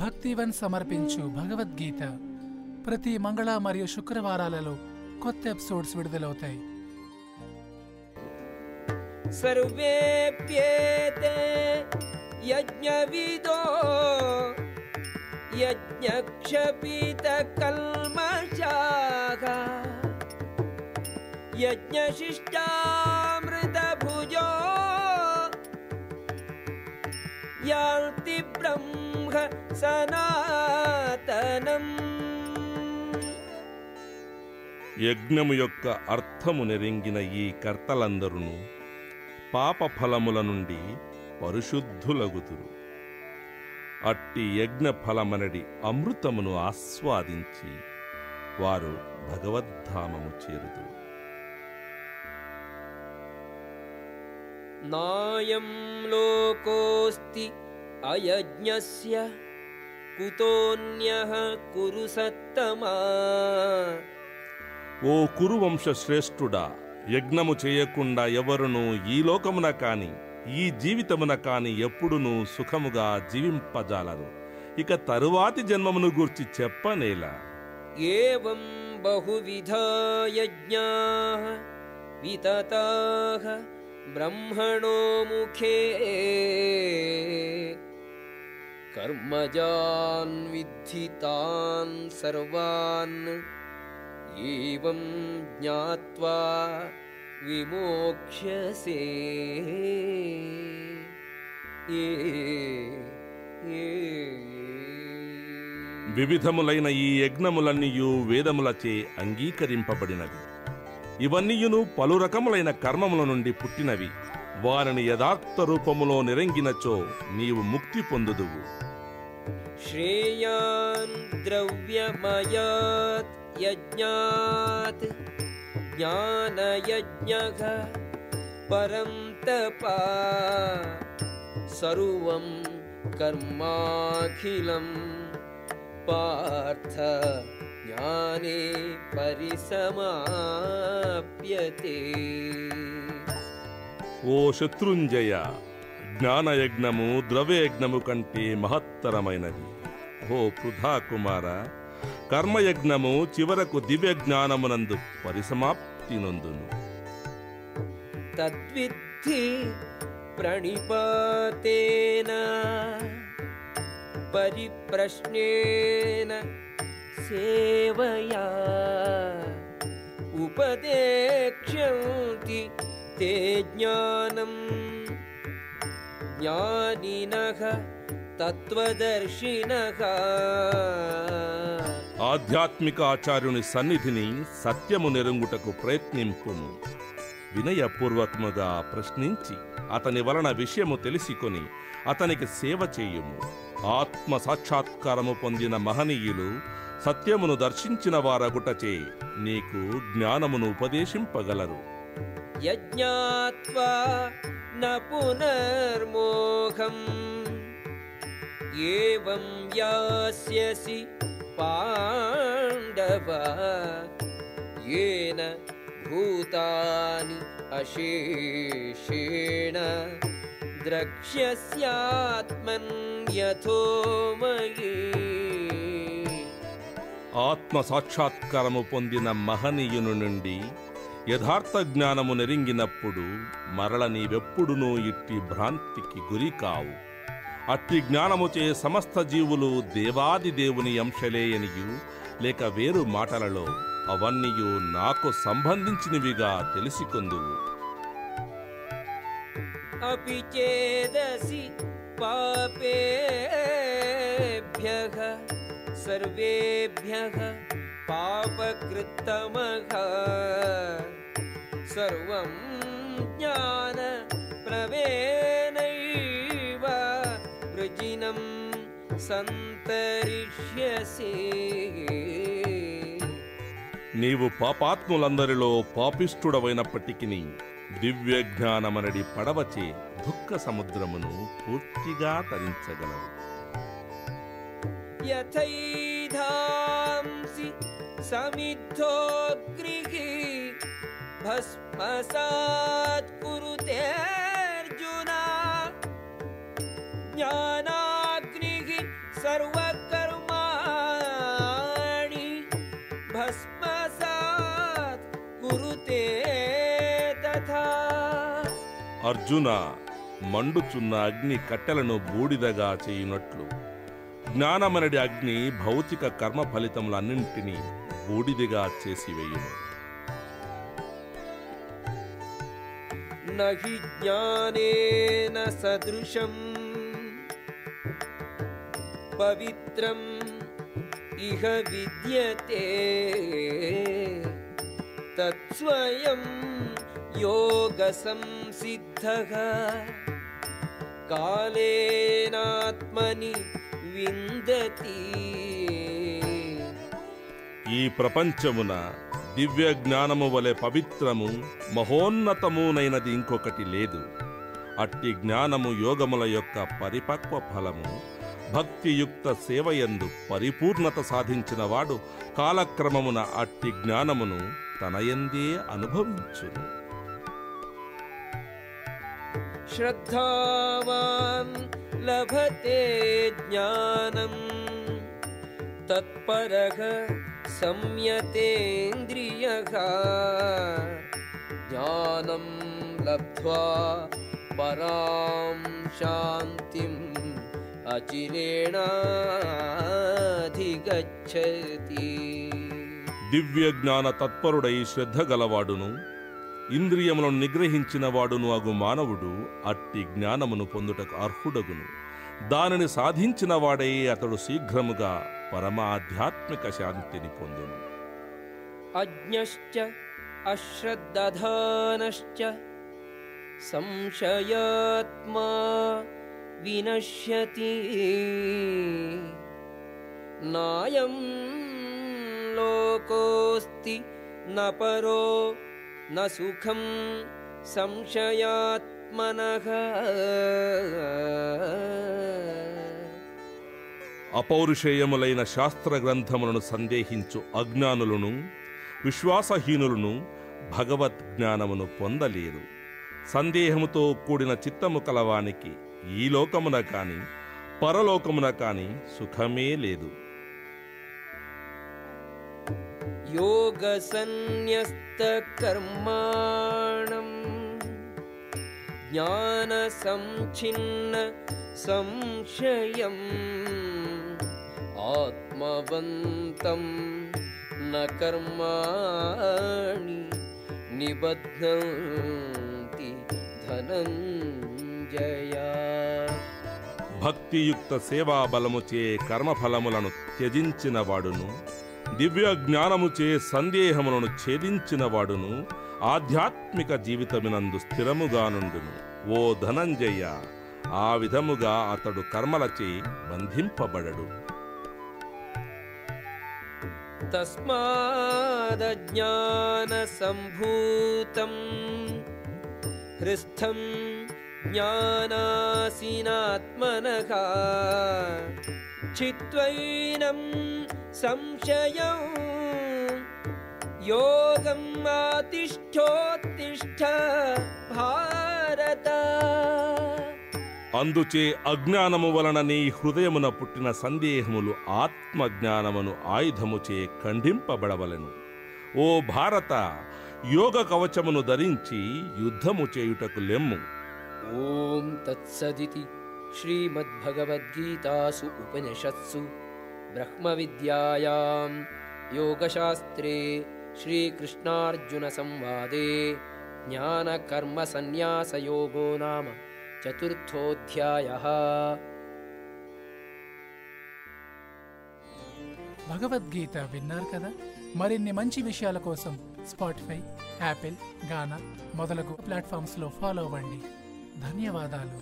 భక్తివన్ సమర్పించు భగవద్గీత ప్రతి మంగళ మరియు శుక్రవారాలలో కొత్త ఎపిసోడ్స్ విడుదలవుతాయి సర్వేప్యేతే యజ్ఞవిదో యజ్ఞక్షపిత కల్మషాగ యజ్ఞశిష్టామృత భుజో యాల్తి బ్రహ్మ సనాతనం. యజ్ఞము యొక్క అర్థము నెరింగిన ఈ కర్తలందరూ పాపఫలముల నుండి పరిశుద్ధులగుతురు. అట్టి యజ్ఞ ఫలమనడి అమృతమును ఆస్వాదించి వారు భగవద్ధామము చేరుదు నాయం లోకోస్తి అయజ్ఞస్య కుతోన్యః కురు ఓ కురువంశ శ్రేష్ఠుడా యజ్ఞము చేయకుండా ఎవరును ఈ లోకమున కాని ఈ జీవితమున కాని ఎప్పుడును సుఖముగా జీవింపజాలరు. ఇక తరువాతి జన్మమును గూర్చి చెప్పనేలా. ఏవం బహువిధాయజ్ఞా వితతా బ్రహ్మణో ముఖే। कर्मजान् विद्धितान् सर्वान् एवं ज्ञात्वा विमोक्ष्यसे ये వివిధములైన ఈ యజ్ఞములన్నీయు వేదములచే అంగీకరింపబడినవి ఇవన్నీయును పలు రకములైన కర్మముల నుండి పుట్టినవి వారిని యథార్థ రూపములో నిరంగినచో నీవు ముక్తి పొందుదువు श्रेयान् द्रव्यमयात् यज्ञात् ज्ञानयज्ञः परं तपा सर्वं कर्माखिलं पार्थ ज्ञाने परिसमाप्यते। ओ शत्रुञ्जया। జ్ఞానయజ్ఞము ద్రవ్యయజ్ఞము కంటే మహత్తరమైనది ఓ పృథా కుమార కర్మయజ్ఞము చివరకు దివ్య జ్ఞానమునందు పరిసమాప్తి నొందును तद्विद्धि प्रणिपातेन परिप्रश्नेन सेवया उपदेक्ष्यन्ति ते ज्ञानम् ज्ञानिनः तत्त्वदर्शिनः ఆధ్యాత్మిక ఆచార్యుని సన్నిధిని సత్యము నెరుంగుటకు ప్రయత్నింపుము వినయపూర్వకముగా ప్రశ్నించి అతని వలన విషయము తెలిసికొని అతనికి సేవ చేయుము ఆత్మ సాక్షాత్కారము పొందిన మహనీయులు సత్యమును దర్శించిన వారగుటచే నీకు జ్ఞానమును ఉపదేశింపగలరు यज्ञात्वा न पुनर्मोहम् एवं यास्यसि पाण्डव येन भूतानि अशेषेण द्रक्ष्यस्यात्मन् यथो मयि ఆత్మ సాక్షాత్కారము పొందిన మహనీయుని నుండి యథార్థ జ్ఞానము నెరింగినప్పుడు మరల నీవెప్పుడునూ ఇట్టి భ్రాంతికి గురి కావు అట్టి జ్ఞానముచే సమస్త జీవులు దేవాది దేవుని అంశలేయనియు లేక వేరు మాటలలో అవన్నీయు నాకు సంబంధించినవిగా తెలిసికొందువు. అపి చేదసి पापकृत्तमः सर्वं ज्ञानप्रवेणैव वृजिनं सन्तरिष्यसि నీవు పాపాత్ములందరిలో పాపిష్ఠుడవైనప్పటికీ దివ్య జ్ఞానమనడి పడవచే దుఃఖ సముద్రమును పూర్తిగా తరించగలవు यथैधांसि समिद्धोऽग्निः भस्मसात् कुरुतेऽर्जुन ज्ञानाग्निः सर्वकर्माणि भस्मसात् कुरुते तथा అర్జున మండుచున్న అగ్ని కట్టెలను బూడిదగా చేయునట్లు జ్ఞానమనడి అగ్ని భౌతిక కర్మ ఫలితములన్నింటినీ బూడిదిగా చేసివేయును न हि ज्ञानेन सदृशम् पवित्रम् इह विद्यते तत्स्वयं योगसंसिद्धः कालेनात्मनि विन्दति ఈ ప్రపంచమున దివ్య జ్ఞానము వలె పవిత్రము మహోన్నతమునైనది ఇంకొకటి లేదు. అట్టి జ్ఞానము యోగముల యొక్క పరిపక్వ ఫలము భక్తియుక్త సేవయందు పరిపూర్ణత సాధించినవాడు కాలక్రమమున అట్టి జ్ఞానమును తనయందే అనుభవించు శ్రద్ధావాన్ లభతే జ్ఞానం తత్పరగ संयतेन्द्रियः ज्ञानं लब्ध्वा परां शान्तिम् अचिरेणाधिगच्छति దివ్య జ్ఞాన తత్పరుడై శ్రద్ధ గలవాడును ఇంద్రియములను నిగ్రహించిన వాడును అగు మానవుడు అట్టి జ్ఞానమును పొందుటకు అర్హుడగును దానిని సాధించిన వాడై అతడు శీఘ్రముగా పరమ ఆధ్యాత్మిక శాంతిని పొందును अज्ञश्च अश्रद्दधानश्च संशयात्मा विनश्यति नायं लोकोऽस्ति न परो न सुखं ఆత్మనః అపౌరుషేయములైన శాస్త్ర గ్రంథములను సందేహించు అజ్ఞానులను విశ్వాసహీనులను భగవద్ జ్ఞానమును పొందలేరు సందేహముతో కూడిన చిత్తము కలవానికి ఈ లోకమున కాని పరలోకమున కాని సుఖమే లేదు. యోగ సన్యస్త కర్మా ज्ञानसंच्छिन्न संशयम् आत्मवन्तं न कर्माणि निबध्नन्ति धनञ्जया భక్తియుక్త సేవా బలముచే కర్మఫలములను త్యజించిన వాడును దివ్య జ్ఞానముచే సందేహములను ఛేదించిన వాడును ఆధ్యాత్మిక జీవితమునందు స్థిరముగానుండును ఓ ధనంజయ ఆ విధముగా అతడు కర్మలచే బంధింపబడడు. తస్మాదజ్ఞానసంభూతం హృస్థం జ్ఞానాసీనాత్మన చిత్వైనం సంశయం योगं భారత అందుచే అజ్ఞానము వలన నీ హృదయమున పుట్టిన సందేహములు ఆత్మజ్ఞానమును ఆయుధముచే ఖండింపబడవలను. ఓ భారత యోగ కవచమును ధరించి యుద్ధము చేయుటకు లెమ్ము. ఓం తత్సదితి శ్రీమద్భగవద్గీతాసు ఉపనిషత్సు. బ్రహ్మ విద్యాయాం యోగశాస్త్రే श्रीकृष्णार्जुनसंवादे ज्ञानकर्मसन्न्यासयोगो नाम चतुर्थोऽध्यायः భగవద్గీత విన్నారు కదా మరిన్ని మంచి విషయాల కోసం స్పాటిఫై యాపిల్ గానా మొదలగు ప్లాట్ఫామ్స్లో ఫాలో అవ్వండి ధన్యవాదాలు